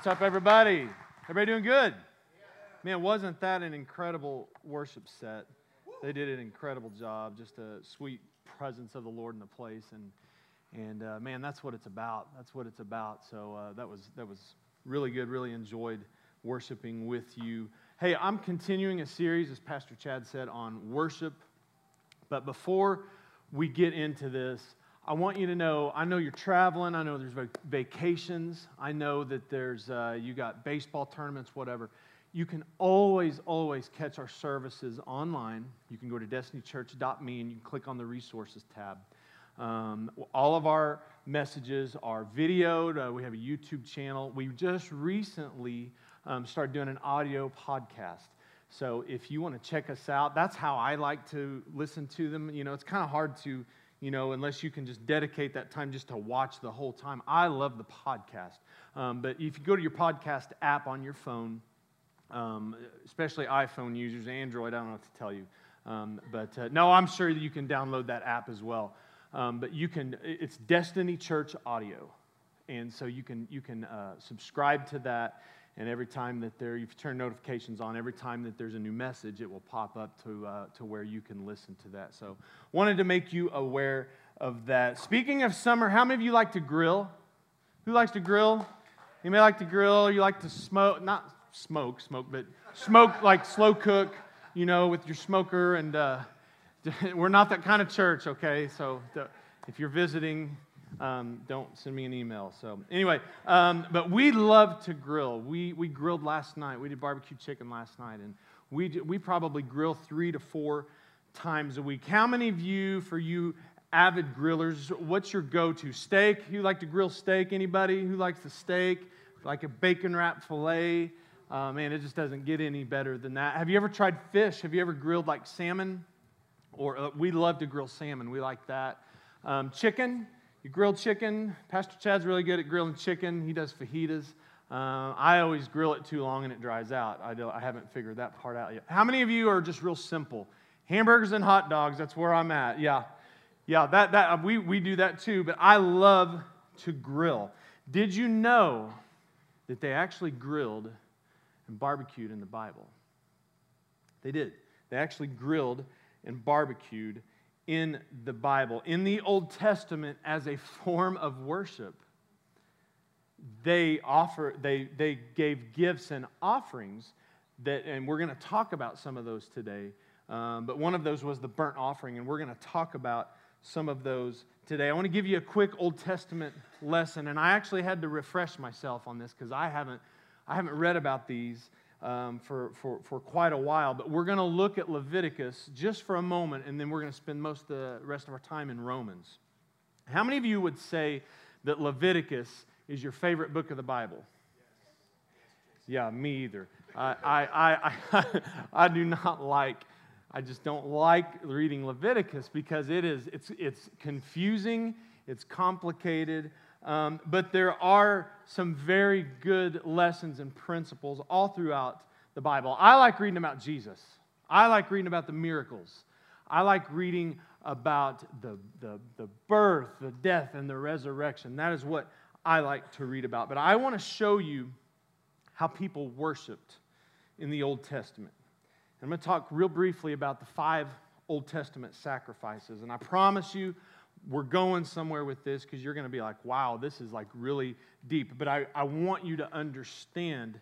What's up, everybody? Everybody doing good? Man, wasn't that an incredible worship set? They did an incredible job. Just a sweet presence of the Lord in the place, and and uh, man, that's what it's about. That's what it's about. So uh, that was that was really good. Really enjoyed worshiping with you. Hey, I'm continuing a series, as Pastor Chad said, on worship. But before we get into this, I want you to know I know you're traveling. I know there's vacations. I know that there's, uh, you got baseball tournaments, whatever. You can always, always catch our services online. You can go to destinychurch.me and you can click on the resources tab. Um, all of our messages are videoed. Uh, we have a YouTube channel. We just recently um, started doing an audio podcast. So if you want to check us out, that's how I like to listen to them. You know, it's kind of hard to you know, unless you can just dedicate that time just to watch the whole time. I love the podcast. Um, but if you go to your podcast app on your phone, um, especially iPhone users, Android, I don't know what to tell you. Um, but uh, no, I'm sure you can download that app as well. Um, but you can, it's Destiny Church Audio. And so you can, you can uh, subscribe to that and every time that there, you've turned notifications on, every time that there's a new message, it will pop up to, uh, to where you can listen to that. So, wanted to make you aware of that. Speaking of summer, how many of you like to grill? Who likes to grill? You may like to grill. You like to smoke, not smoke, smoke, but smoke like slow cook, you know, with your smoker. And uh, we're not that kind of church, okay? So, if you're visiting, um, don't send me an email. So, anyway, um, but we love to grill. We, we grilled last night. We did barbecue chicken last night, and we, we probably grill three to four times a week. How many of you, for you avid grillers, what's your go to? Steak? You like to grill steak? Anybody who likes the steak? Like a bacon wrap filet? Uh, man, it just doesn't get any better than that. Have you ever tried fish? Have you ever grilled like salmon? Or uh, we love to grill salmon. We like that. Um, chicken? You grilled chicken. Pastor Chad's really good at grilling chicken. He does fajitas. Uh, I always grill it too long and it dries out. I, I haven't figured that part out yet. How many of you are just real simple? Hamburgers and hot dogs, that's where I'm at. Yeah. Yeah, that, that, we, we do that too, but I love to grill. Did you know that they actually grilled and barbecued in the Bible? They did. They actually grilled and barbecued in the Bible, in the Old Testament, as a form of worship. They offer, they, they gave gifts and offerings that, and we're going to talk about some of those today. Um, but one of those was the burnt offering, and we're going to talk about some of those today. I want to give you a quick Old Testament lesson, and I actually had to refresh myself on this because I haven't, I haven't read about these um, for, for, for quite a while. But we're going to look at Leviticus just for a moment, and then we're going to spend most of the rest of our time in Romans. How many of you would say that Leviticus is your favorite book of the Bible? Yeah, me either. I, I, I, I, do not like, I just don't like reading Leviticus because it is, it's, it's confusing, it's complicated. Um, but there are some very good lessons and principles all throughout the Bible. I like reading about Jesus. I like reading about the miracles. I like reading about the, the, the birth, the death, and the resurrection. That is what I like to read about. But I want to show you how people worshiped in the Old Testament. And I'm going to talk real briefly about the five Old Testament sacrifices. And I promise you, we're going somewhere with this because you're going to be like, wow, this is like really deep. But I, I want you to understand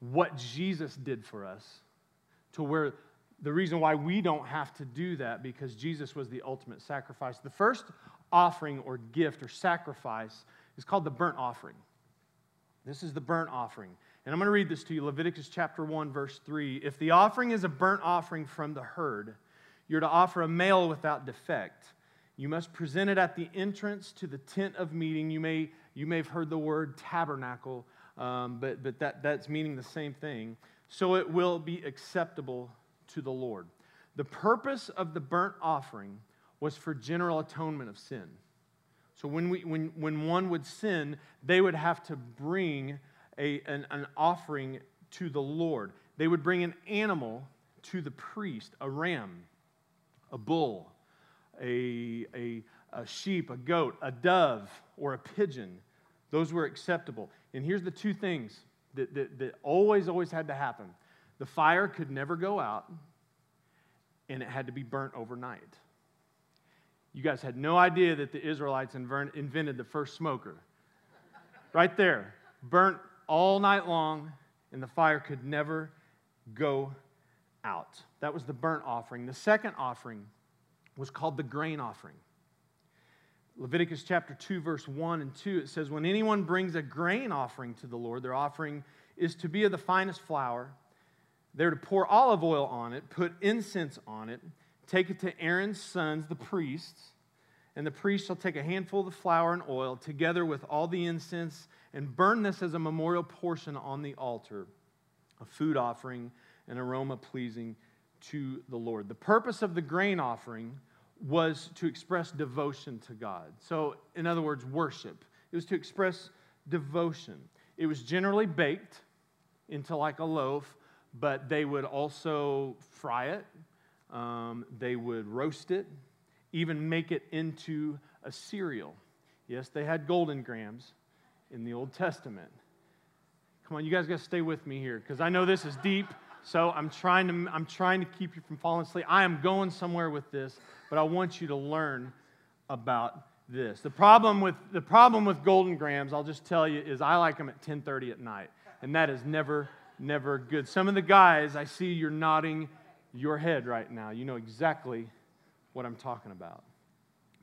what Jesus did for us to where the reason why we don't have to do that because Jesus was the ultimate sacrifice. The first offering or gift or sacrifice is called the burnt offering. This is the burnt offering. And I'm going to read this to you Leviticus chapter 1, verse 3. If the offering is a burnt offering from the herd, you're to offer a male without defect. You must present it at the entrance to the tent of meeting. You may, you may have heard the word tabernacle, um, but, but that, that's meaning the same thing. So it will be acceptable to the Lord. The purpose of the burnt offering was for general atonement of sin. So when, we, when, when one would sin, they would have to bring a, an, an offering to the Lord. They would bring an animal to the priest, a ram, a bull, a, a, a sheep, a goat, a dove, or a pigeon. Those were acceptable. And here's the two things that, that, that always, always had to happen. The fire could never go out, and it had to be burnt overnight. You guys had no idea that the Israelites invented the first smoker. Right there, burnt all night long, and the fire could never go out. That was the burnt offering. The second offering was called the grain offering. Leviticus chapter 2, verse 1 and 2, it says, When anyone brings a grain offering to the Lord, their offering is to be of the finest flour. They're to pour olive oil on it, put incense on it, take it to Aaron's sons, the priests, and the priest shall take a handful of the flour and oil together with all the incense and burn this as a memorial portion on the altar, a food offering, an aroma pleasing to the Lord. The purpose of the grain offering was to express devotion to God. So, in other words, worship. It was to express devotion. It was generally baked into like a loaf, but they would also fry it, um, they would roast it, even make it into a cereal. Yes, they had Golden Grahams in the Old Testament. Come on, you guys got to stay with me here because I know this is deep. So I'm trying to I'm trying to keep you from falling asleep. I am going somewhere with this, but I want you to learn about this. The problem with the problem with Golden Grahams, I'll just tell you, is I like them at 10:30 at night, and that is never never good. Some of the guys I see you're nodding your head right now. You know exactly what I'm talking about.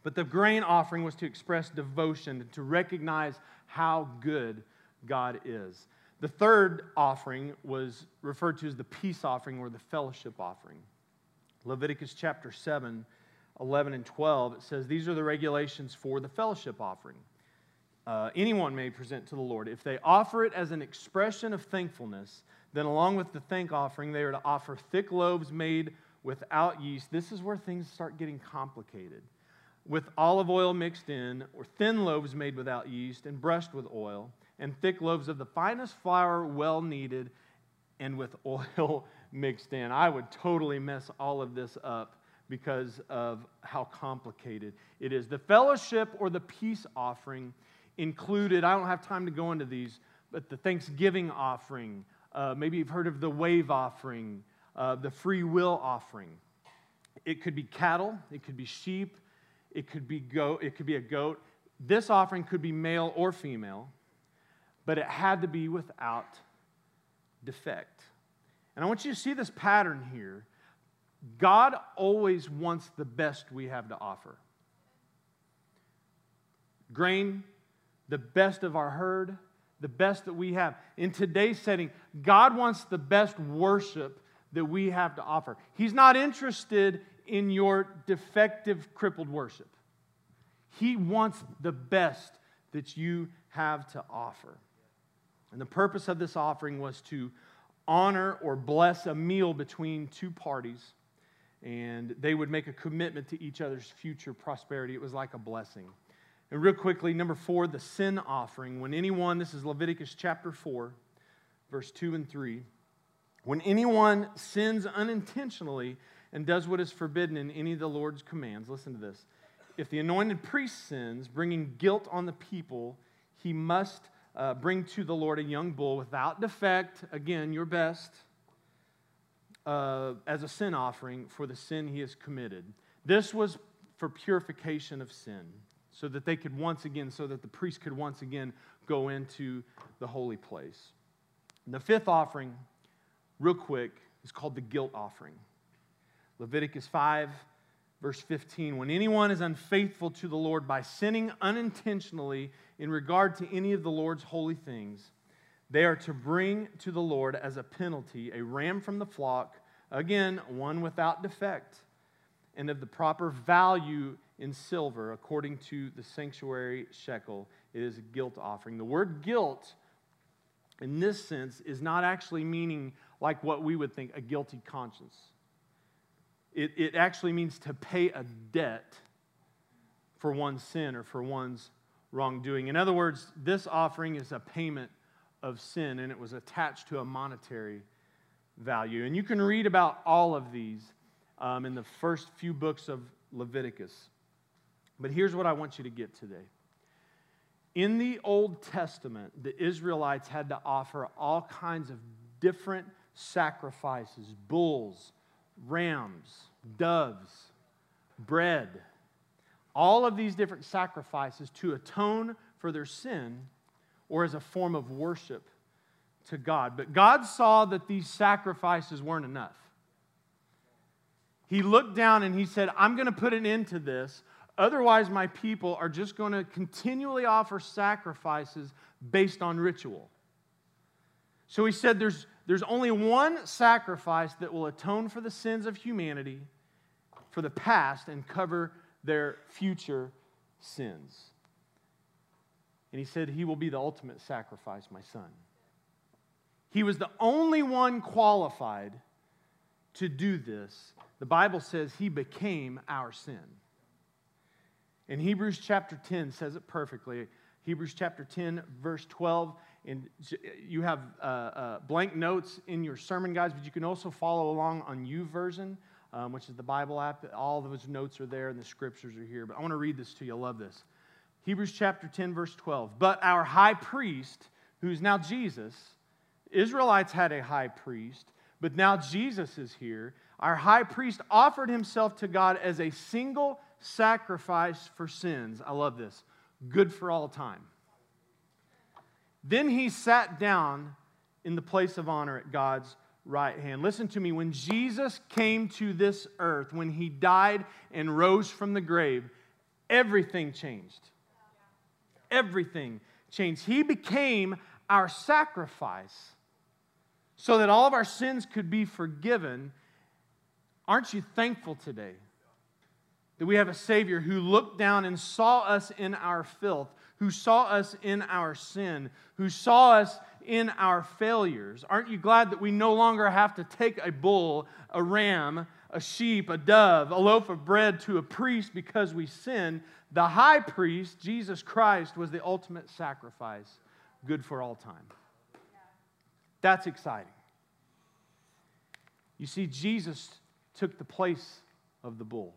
But the grain offering was to express devotion, to recognize how good God is. The third offering was referred to as the peace offering or the fellowship offering. Leviticus chapter 7, 11 and 12, it says, These are the regulations for the fellowship offering. Uh, anyone may present to the Lord. If they offer it as an expression of thankfulness, then along with the thank offering, they are to offer thick loaves made without yeast. This is where things start getting complicated. With olive oil mixed in, or thin loaves made without yeast and brushed with oil and thick loaves of the finest flour, well kneaded, and with oil mixed in. I would totally mess all of this up because of how complicated it is. The fellowship or the peace offering included, I don't have time to go into these, but the Thanksgiving offering, uh, maybe you've heard of the wave offering, uh, the free will offering. It could be cattle, it could be sheep, it could be goat, it could be a goat. This offering could be male or female but it had to be without defect. And I want you to see this pattern here. God always wants the best we have to offer. Grain, the best of our herd, the best that we have. In today's setting, God wants the best worship that we have to offer. He's not interested in your defective, crippled worship. He wants the best that you have to offer. And the purpose of this offering was to honor or bless a meal between two parties. And they would make a commitment to each other's future prosperity. It was like a blessing. And real quickly, number four, the sin offering. When anyone, this is Leviticus chapter 4, verse 2 and 3. When anyone sins unintentionally and does what is forbidden in any of the Lord's commands, listen to this. If the anointed priest sins, bringing guilt on the people, he must uh, bring to the Lord a young bull without defect, again, your best, uh, as a sin offering for the sin he has committed. This was for purification of sin, so that they could once again, so that the priest could once again go into the holy place. And the fifth offering, real quick, is called the guilt offering. Leviticus 5 Verse 15 When anyone is unfaithful to the Lord by sinning unintentionally in regard to any of the Lord's holy things, they are to bring to the Lord as a penalty a ram from the flock, again, one without defect, and of the proper value in silver, according to the sanctuary shekel. It is a guilt offering. The word guilt, in this sense, is not actually meaning like what we would think a guilty conscience. It, it actually means to pay a debt for one's sin or for one's wrongdoing. In other words, this offering is a payment of sin and it was attached to a monetary value. And you can read about all of these um, in the first few books of Leviticus. But here's what I want you to get today In the Old Testament, the Israelites had to offer all kinds of different sacrifices bulls, rams, doves, bread, all of these different sacrifices to atone for their sin or as a form of worship to God. But God saw that these sacrifices weren't enough. He looked down and he said, I'm going to put an end to this. Otherwise, my people are just going to continually offer sacrifices based on ritual. So he said, there's, there's only one sacrifice that will atone for the sins of humanity, for the past, and cover their future sins. And he said, He will be the ultimate sacrifice, my son. He was the only one qualified to do this. The Bible says he became our sin. In Hebrews chapter 10 says it perfectly. Hebrews chapter 10, verse 12. And you have uh, uh, blank notes in your sermon guides, but you can also follow along on YouVersion um, which is the Bible app. All those notes are there and the scriptures are here. But I want to read this to you. I love this. Hebrews chapter 10, verse 12. But our high priest, who's now Jesus, Israelites had a high priest, but now Jesus is here. Our high priest offered himself to God as a single sacrifice for sins. I love this. Good for all time. Then he sat down in the place of honor at God's right hand. Listen to me. When Jesus came to this earth, when he died and rose from the grave, everything changed. Everything changed. He became our sacrifice so that all of our sins could be forgiven. Aren't you thankful today that we have a Savior who looked down and saw us in our filth, who saw us in our sin, who saw us in our failures. Aren't you glad that we no longer have to take a bull, a ram, a sheep, a dove, a loaf of bread to a priest because we sin? The high priest, Jesus Christ, was the ultimate sacrifice, good for all time. That's exciting. You see, Jesus took the place of the bull.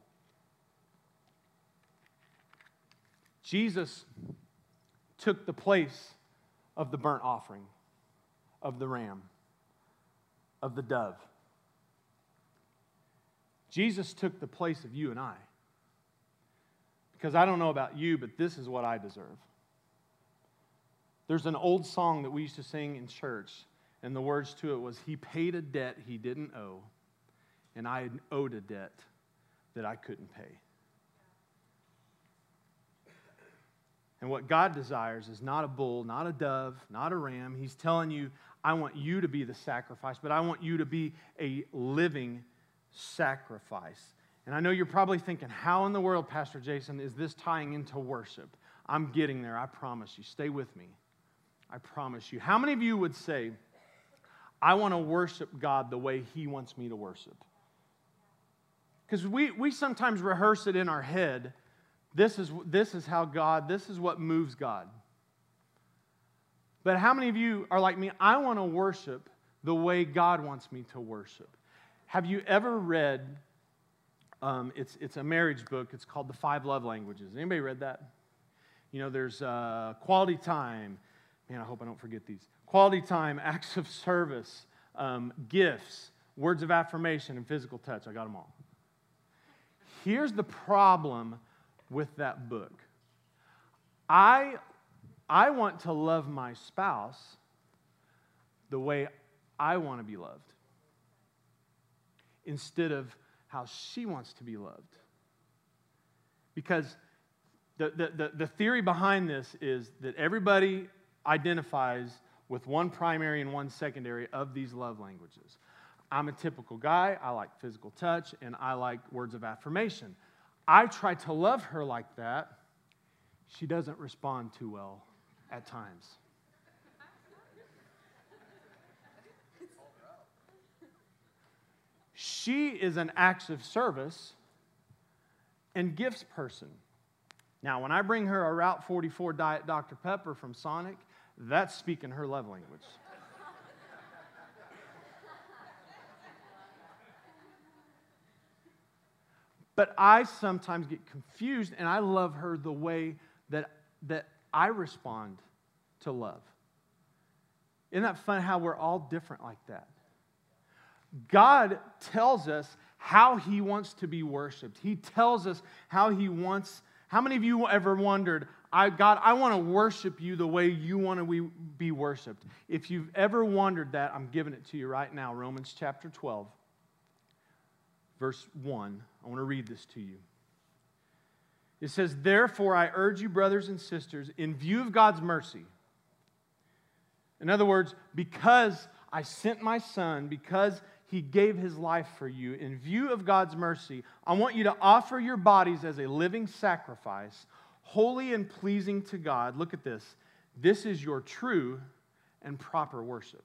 Jesus took the place of the burnt offering of the ram, of the dove. Jesus took the place of you and I. Because I don't know about you, but this is what I deserve. There's an old song that we used to sing in church, and the words to it was, He paid a debt he didn't owe, and I owed a debt that I couldn't pay. And what God desires is not a bull, not a dove, not a ram. He's telling you, I want you to be the sacrifice, but I want you to be a living sacrifice. And I know you're probably thinking, how in the world, Pastor Jason, is this tying into worship? I'm getting there, I promise you. Stay with me. I promise you. How many of you would say, I want to worship God the way He wants me to worship? Because we, we sometimes rehearse it in our head. This is, this is how God, this is what moves God. But how many of you are like me? I want to worship the way God wants me to worship. Have you ever read? Um, it's, it's a marriage book. It's called The Five Love Languages. Anybody read that? You know, there's uh, quality time. Man, I hope I don't forget these. Quality time, acts of service, um, gifts, words of affirmation, and physical touch. I got them all. Here's the problem with that book. I I want to love my spouse the way I want to be loved instead of how she wants to be loved. Because the, the, the, the, theory behind this is that everybody identifies with one primary and one secondary of these love languages. I'm a typical guy. I like physical touch and I like words of affirmation. I try to love her like that. She doesn't respond too well at times. She is an acts of service and gifts person. Now, when I bring her a Route 44 Diet Dr. Pepper from Sonic, that's speaking her love language. But I sometimes get confused, and I love her the way that, that I respond to love. Isn't that fun how we're all different like that? God tells us how he wants to be worshiped. He tells us how he wants. How many of you ever wondered, I, God, I want to worship you the way you want to be worshiped? If you've ever wondered that, I'm giving it to you right now. Romans chapter 12, verse 1. I want to read this to you. It says, Therefore, I urge you, brothers and sisters, in view of God's mercy. In other words, because I sent my son, because he gave his life for you. In view of God's mercy, I want you to offer your bodies as a living sacrifice, holy and pleasing to God. Look at this. This is your true and proper worship.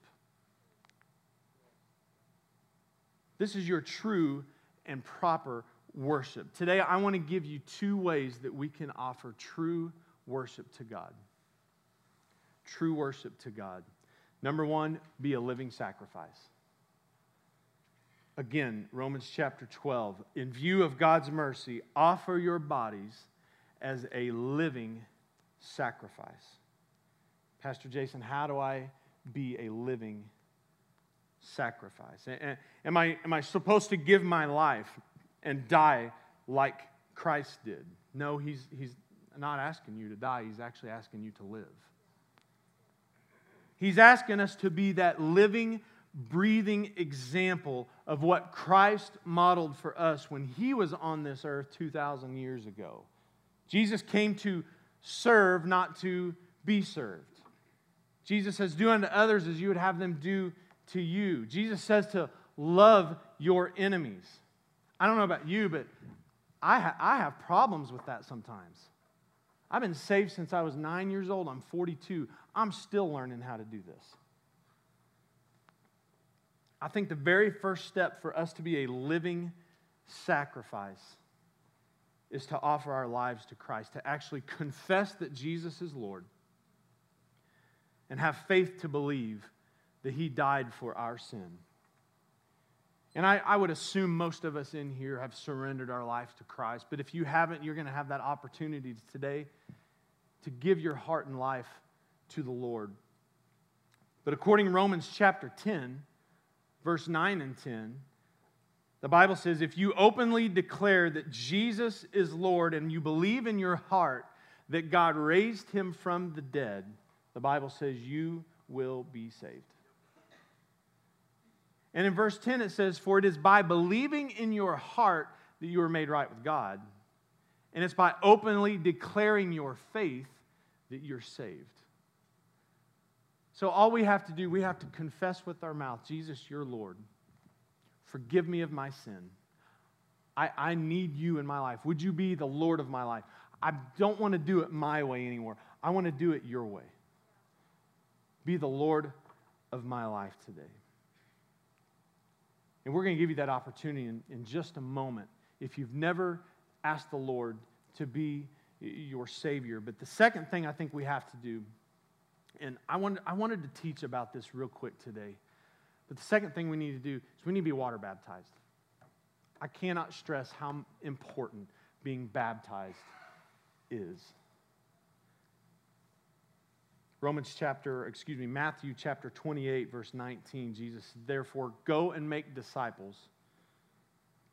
This is your true and proper worship. Today, I want to give you two ways that we can offer true worship to God. True worship to God. Number one, be a living sacrifice. Again, Romans chapter 12. In view of God's mercy, offer your bodies as a living sacrifice. Pastor Jason, how do I be a living sacrifice? Am I, am I supposed to give my life and die like Christ did? No, he's, he's not asking you to die, he's actually asking you to live. He's asking us to be that living breathing example of what Christ modeled for us when he was on this earth 2,000 years ago. Jesus came to serve, not to be served. Jesus says, Do unto others as you would have them do to you. Jesus says to love your enemies. I don't know about you, but I, ha- I have problems with that sometimes. I've been saved since I was nine years old. I'm 42. I'm still learning how to do this. I think the very first step for us to be a living sacrifice is to offer our lives to Christ, to actually confess that Jesus is Lord and have faith to believe that He died for our sin. And I, I, would assume most of us in here have surrendered our life to Christ. But if you haven't, you're going to have that opportunity today to give your heart and life to the Lord. But according to Romans chapter 10, verse 9 and 10, the Bible says, If you openly declare that Jesus is Lord and you believe in your heart that God raised him from the dead, the Bible says you will be saved. And in verse 10 it says, For it is by believing in your heart that you are made right with God. And it's by openly declaring your faith that you're saved. So all we have to do, we have to confess with our mouth, Jesus, you're Lord. Forgive me of my sin. I, I need you in my life. Would you be the Lord of my life? I don't want to do it my way anymore. I want to do it your way. Be the Lord of my life today. And we're going to give you that opportunity in, in just a moment if you've never asked the Lord to be your Savior. But the second thing I think we have to do and I wanted, I wanted to teach about this real quick today. But the second thing we need to do is we need to be water baptized. I cannot stress how important being baptized is. Romans chapter, excuse me, Matthew chapter 28, verse 19, Jesus Therefore, go and make disciples,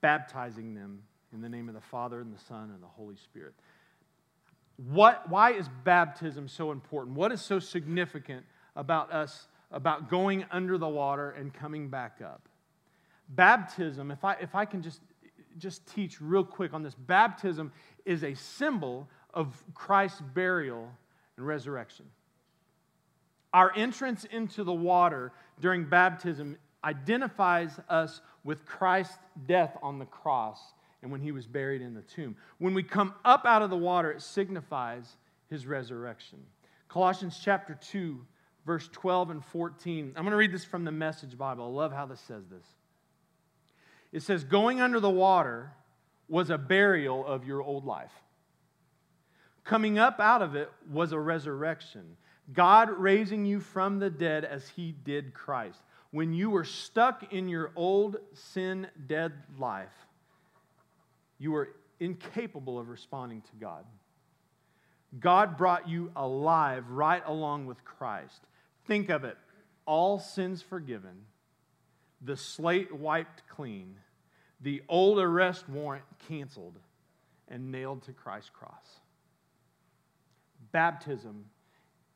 baptizing them in the name of the Father and the Son and the Holy Spirit. What, why is baptism so important? What is so significant about us, about going under the water and coming back up? Baptism, if I, if I can just, just teach real quick on this, baptism is a symbol of Christ's burial and resurrection. Our entrance into the water during baptism identifies us with Christ's death on the cross and when he was buried in the tomb. When we come up out of the water, it signifies his resurrection. Colossians chapter 2, verse 12 and 14. I'm going to read this from the Message Bible. I love how this says this. It says, Going under the water was a burial of your old life. Coming up out of it was a resurrection. God raising you from the dead as he did Christ. When you were stuck in your old sin dead life, you were incapable of responding to God. God brought you alive right along with Christ. Think of it all sins forgiven, the slate wiped clean, the old arrest warrant canceled, and nailed to Christ's cross. Baptism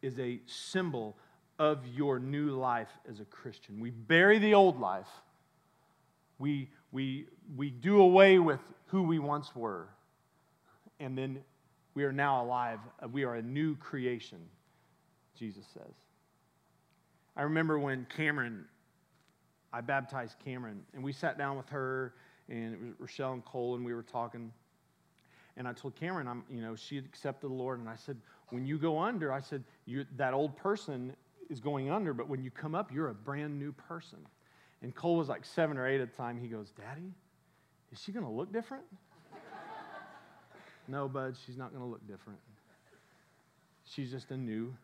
is a symbol of your new life as a Christian. We bury the old life, we, we, we do away with who we once were, and then we are now alive. We are a new creation, Jesus says. I remember when Cameron, I baptized Cameron, and we sat down with her, and it was Rochelle and Cole, and we were talking. And I told Cameron, I'm, you know, she accepted the Lord, and I said, when you go under, I said, that old person is going under, but when you come up, you're a brand new person. And Cole was like seven or eight at the time. He goes, Daddy, is she going to look different? no, bud, she's not going to look different. She's just a new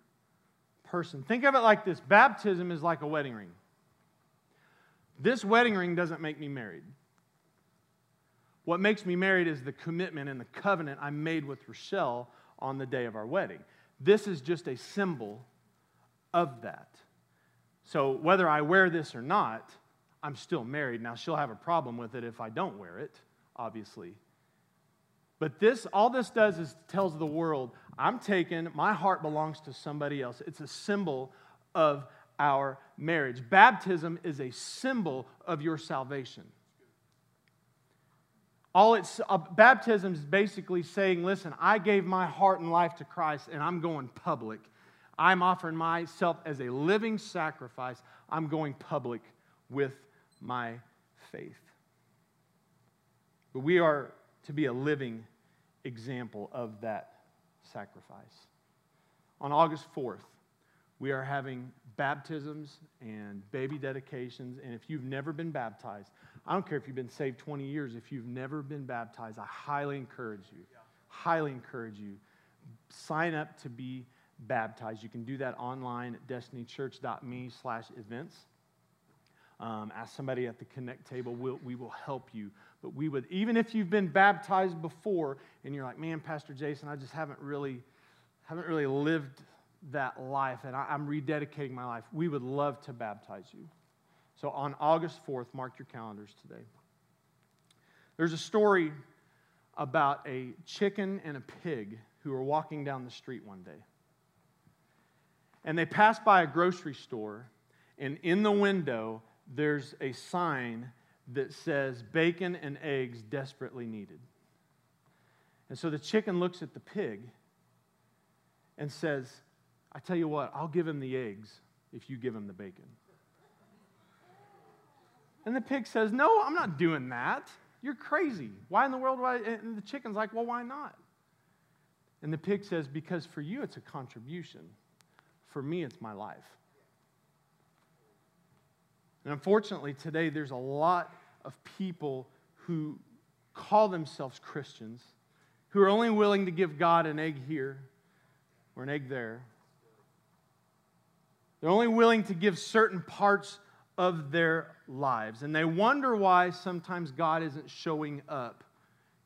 person. Think of it like this baptism is like a wedding ring. This wedding ring doesn't make me married. What makes me married is the commitment and the covenant I made with Rochelle on the day of our wedding. This is just a symbol of that. So whether I wear this or not, I'm still married. Now, she'll have a problem with it if I don't wear it, obviously. But this, all this does is tells the world, I'm taken, my heart belongs to somebody else. It's a symbol of our marriage. Baptism is a symbol of your salvation. All it's uh, baptism is basically saying, listen, I gave my heart and life to Christ and I'm going public. I'm offering myself as a living sacrifice. I'm going public with my faith. But we are to be a living example of that sacrifice. On August 4th, we are having baptisms and baby dedications. And if you've never been baptized, I don't care if you've been saved 20 years, if you've never been baptized, I highly encourage you, highly encourage you, sign up to be baptized. You can do that online at destinychurch.me slash events. Um, ask somebody at the connect table. We'll, we will help you. But we would, even if you've been baptized before and you're like, man, Pastor Jason, I just haven't really, haven't really lived that life and I, I'm rededicating my life, we would love to baptize you. So on August 4th, mark your calendars today. There's a story about a chicken and a pig who were walking down the street one day. And they passed by a grocery store, and in the window, there's a sign that says bacon and eggs desperately needed. And so the chicken looks at the pig and says, I tell you what, I'll give him the eggs if you give him the bacon. And the pig says, No, I'm not doing that. You're crazy. Why in the world I? And the chicken's like, Well, why not? And the pig says, Because for you it's a contribution. For me, it's my life. And unfortunately, today there's a lot of people who call themselves Christians who are only willing to give God an egg here or an egg there. They're only willing to give certain parts of their lives. And they wonder why sometimes God isn't showing up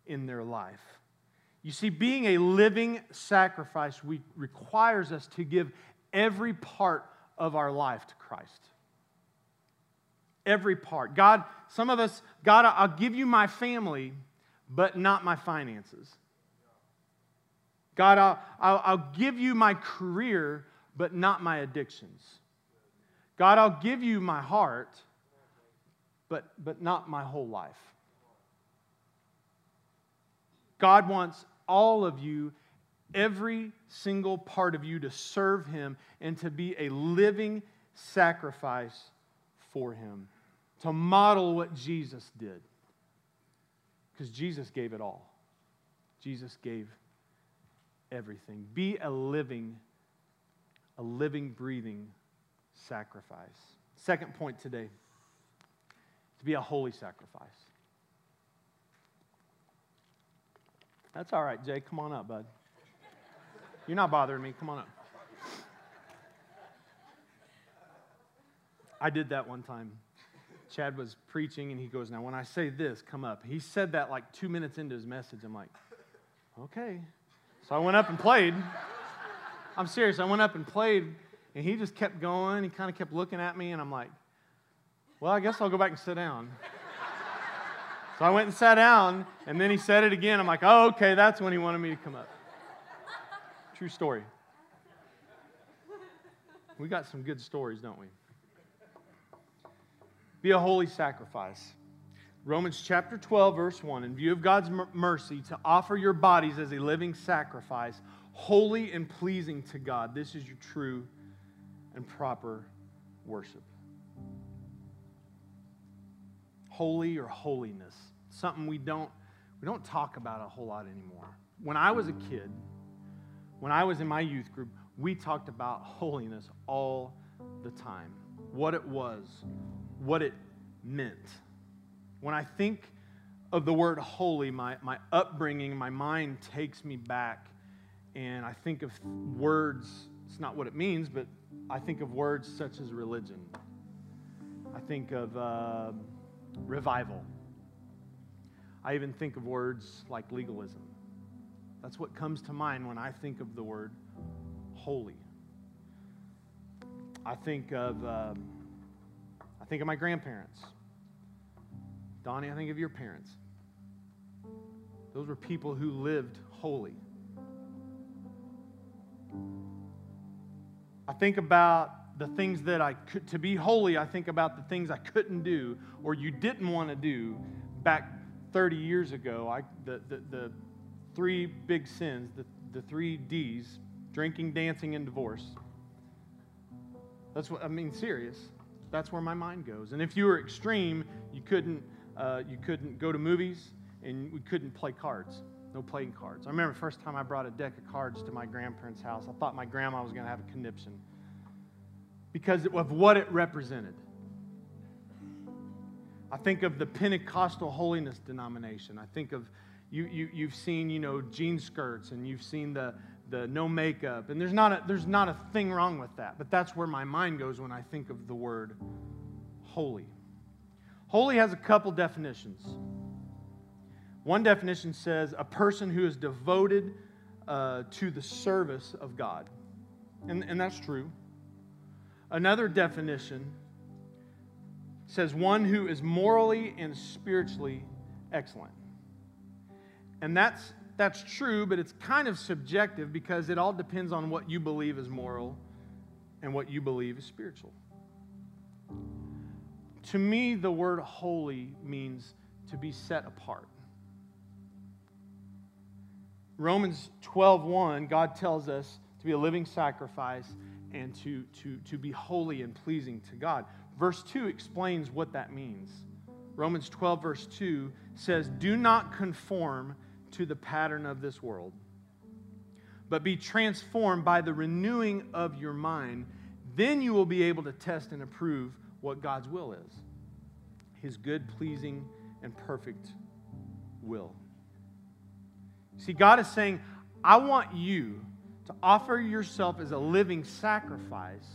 in their life. You see, being a living sacrifice we, requires us to give every part of our life to Christ. Every part. God, some of us, God, I'll give you my family, but not my finances. God, I'll, I'll, I'll give you my career, but not my addictions. God, I'll give you my heart, but, but not my whole life. God wants all of you, every single part of you, to serve Him and to be a living sacrifice for Him, to model what Jesus did. Because Jesus gave it all. Jesus gave everything. Be a living, a living, breathing sacrifice. Second point today to be a holy sacrifice. That's all right, Jay. Come on up, bud. You're not bothering me. Come on up. I did that one time. Chad was preaching and he goes, Now, when I say this, come up. He said that like two minutes into his message. I'm like, Okay. So I went up and played. I'm serious. I went up and played, and he just kept going. He kind of kept looking at me, and I'm like, well, I guess I'll go back and sit down. So I went and sat down, and then he said it again. I'm like, oh, okay, that's when he wanted me to come up. True story. We got some good stories, don't we? Be a holy sacrifice. Romans chapter 12, verse 1. In view of God's mercy, to offer your bodies as a living sacrifice, holy and pleasing to God. This is your true and proper worship. Holy or holiness. Something we don't, we don't talk about a whole lot anymore. When I was a kid, when I was in my youth group, we talked about holiness all the time. What it was, what it meant. When I think of the word holy, my, my upbringing, my mind takes me back, and I think of words. It's not what it means, but I think of words such as religion. I think of uh, revival. I even think of words like legalism. That's what comes to mind when I think of the word holy. I think of um, I think of my grandparents. Donnie, I think of your parents. Those were people who lived holy. I think about the things that I could, to be holy, I think about the things I couldn't do or you didn't want to do back 30 years ago. I, the, the, the three big sins, the, the three D's drinking, dancing, and divorce. That's what, I mean, serious. That's where my mind goes. And if you were extreme, you couldn't, uh, you couldn't go to movies and we couldn't play cards. No playing cards. I remember the first time I brought a deck of cards to my grandparents' house, I thought my grandma was going to have a conniption because of what it represented. I think of the Pentecostal holiness denomination. I think of you, you, you've seen, you know, jean skirts and you've seen the, the no makeup. And there's not, a, there's not a thing wrong with that. But that's where my mind goes when I think of the word holy. Holy has a couple definitions. One definition says a person who is devoted uh, to the service of God. And, and that's true. Another definition says one who is morally and spiritually excellent. And that's that's true, but it's kind of subjective because it all depends on what you believe is moral and what you believe is spiritual. To me, the word holy means to be set apart. Romans 12:1, God tells us to be a living sacrifice and to, to, to be holy and pleasing to God. Verse 2 explains what that means. Romans 12, verse 2 says, Do not conform to the pattern of this world, but be transformed by the renewing of your mind. Then you will be able to test and approve what God's will is His good, pleasing, and perfect will. See, God is saying, I want you to offer yourself as a living sacrifice,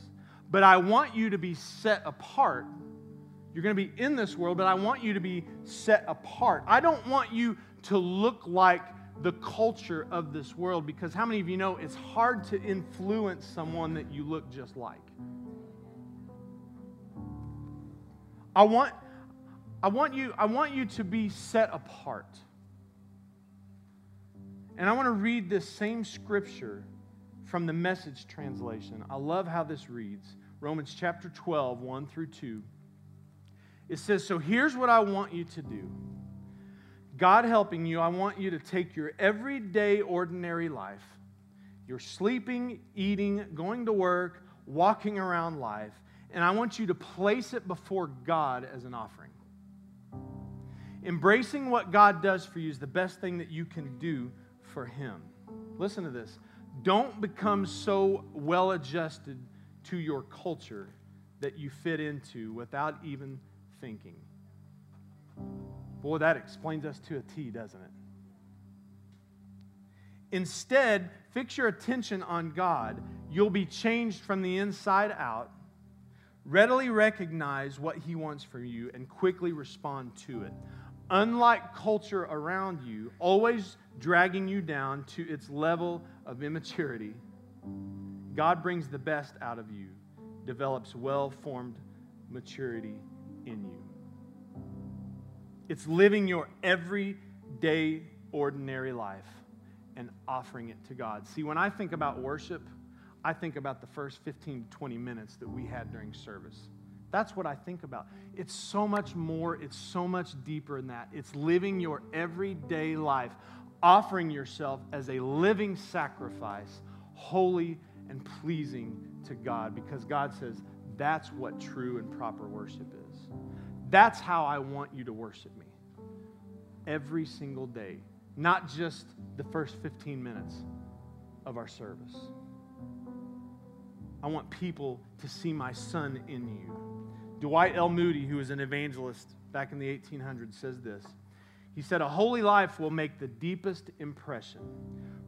but I want you to be set apart. You're going to be in this world, but I want you to be set apart. I don't want you to look like the culture of this world because how many of you know it's hard to influence someone that you look just like? I want, I want, you, I want you to be set apart. And I want to read this same scripture from the message translation. I love how this reads Romans chapter 12, 1 through 2. It says, So here's what I want you to do. God helping you, I want you to take your everyday, ordinary life, your sleeping, eating, going to work, walking around life, and I want you to place it before God as an offering. Embracing what God does for you is the best thing that you can do for Him. Listen to this. Don't become so well adjusted to your culture that you fit into without even thinking. Boy, that explains us to a T, doesn't it? Instead, fix your attention on God. You'll be changed from the inside out. Readily recognize what He wants from you and quickly respond to it. unlike culture around you, always dragging you down to its level of immaturity, God brings the best out of you, develops well formed maturity in you. It's living your everyday, ordinary life and offering it to God. See, when I think about worship, I think about the first 15 to 20 minutes that we had during service. That's what I think about. It's so much more, it's so much deeper than that. It's living your everyday life, offering yourself as a living sacrifice, holy and pleasing to God, because God says that's what true and proper worship is. That's how I want you to worship me every single day, not just the first 15 minutes of our service. I want people to see my son in you. Dwight L. Moody, who was an evangelist back in the 1800s, says this. He said, A holy life will make the deepest impression.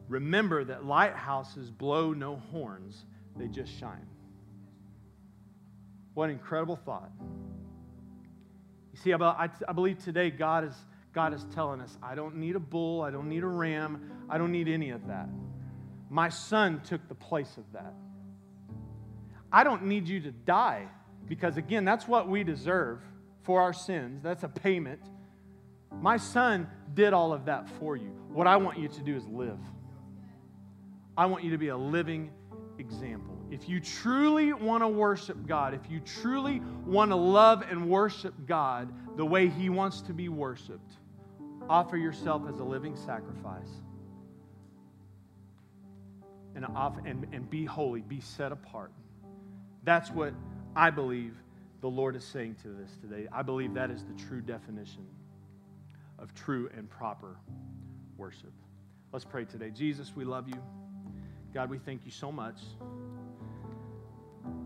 Remember that lighthouses blow no horns, they just shine. What an incredible thought. You see, I believe today God is, God is telling us, I don't need a bull, I don't need a ram, I don't need any of that. My son took the place of that. I don't need you to die because, again, that's what we deserve for our sins. That's a payment. My son did all of that for you. What I want you to do is live. I want you to be a living example. If you truly want to worship God, if you truly want to love and worship God the way He wants to be worshiped, offer yourself as a living sacrifice. And, off, and, and be holy, be set apart. That's what I believe the Lord is saying to this today. I believe that is the true definition of true and proper worship. Let's pray today. Jesus, we love you. God, we thank you so much.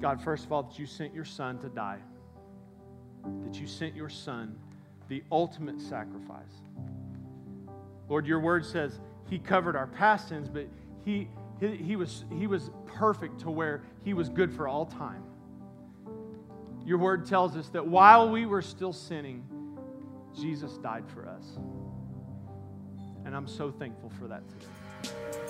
God, first of all, that you sent your son to die, that you sent your son, the ultimate sacrifice. Lord, your word says he covered our past sins, but he he, he, was, he was perfect to where he was good for all time. Your word tells us that while we were still sinning, Jesus died for us. And I'm so thankful for that today.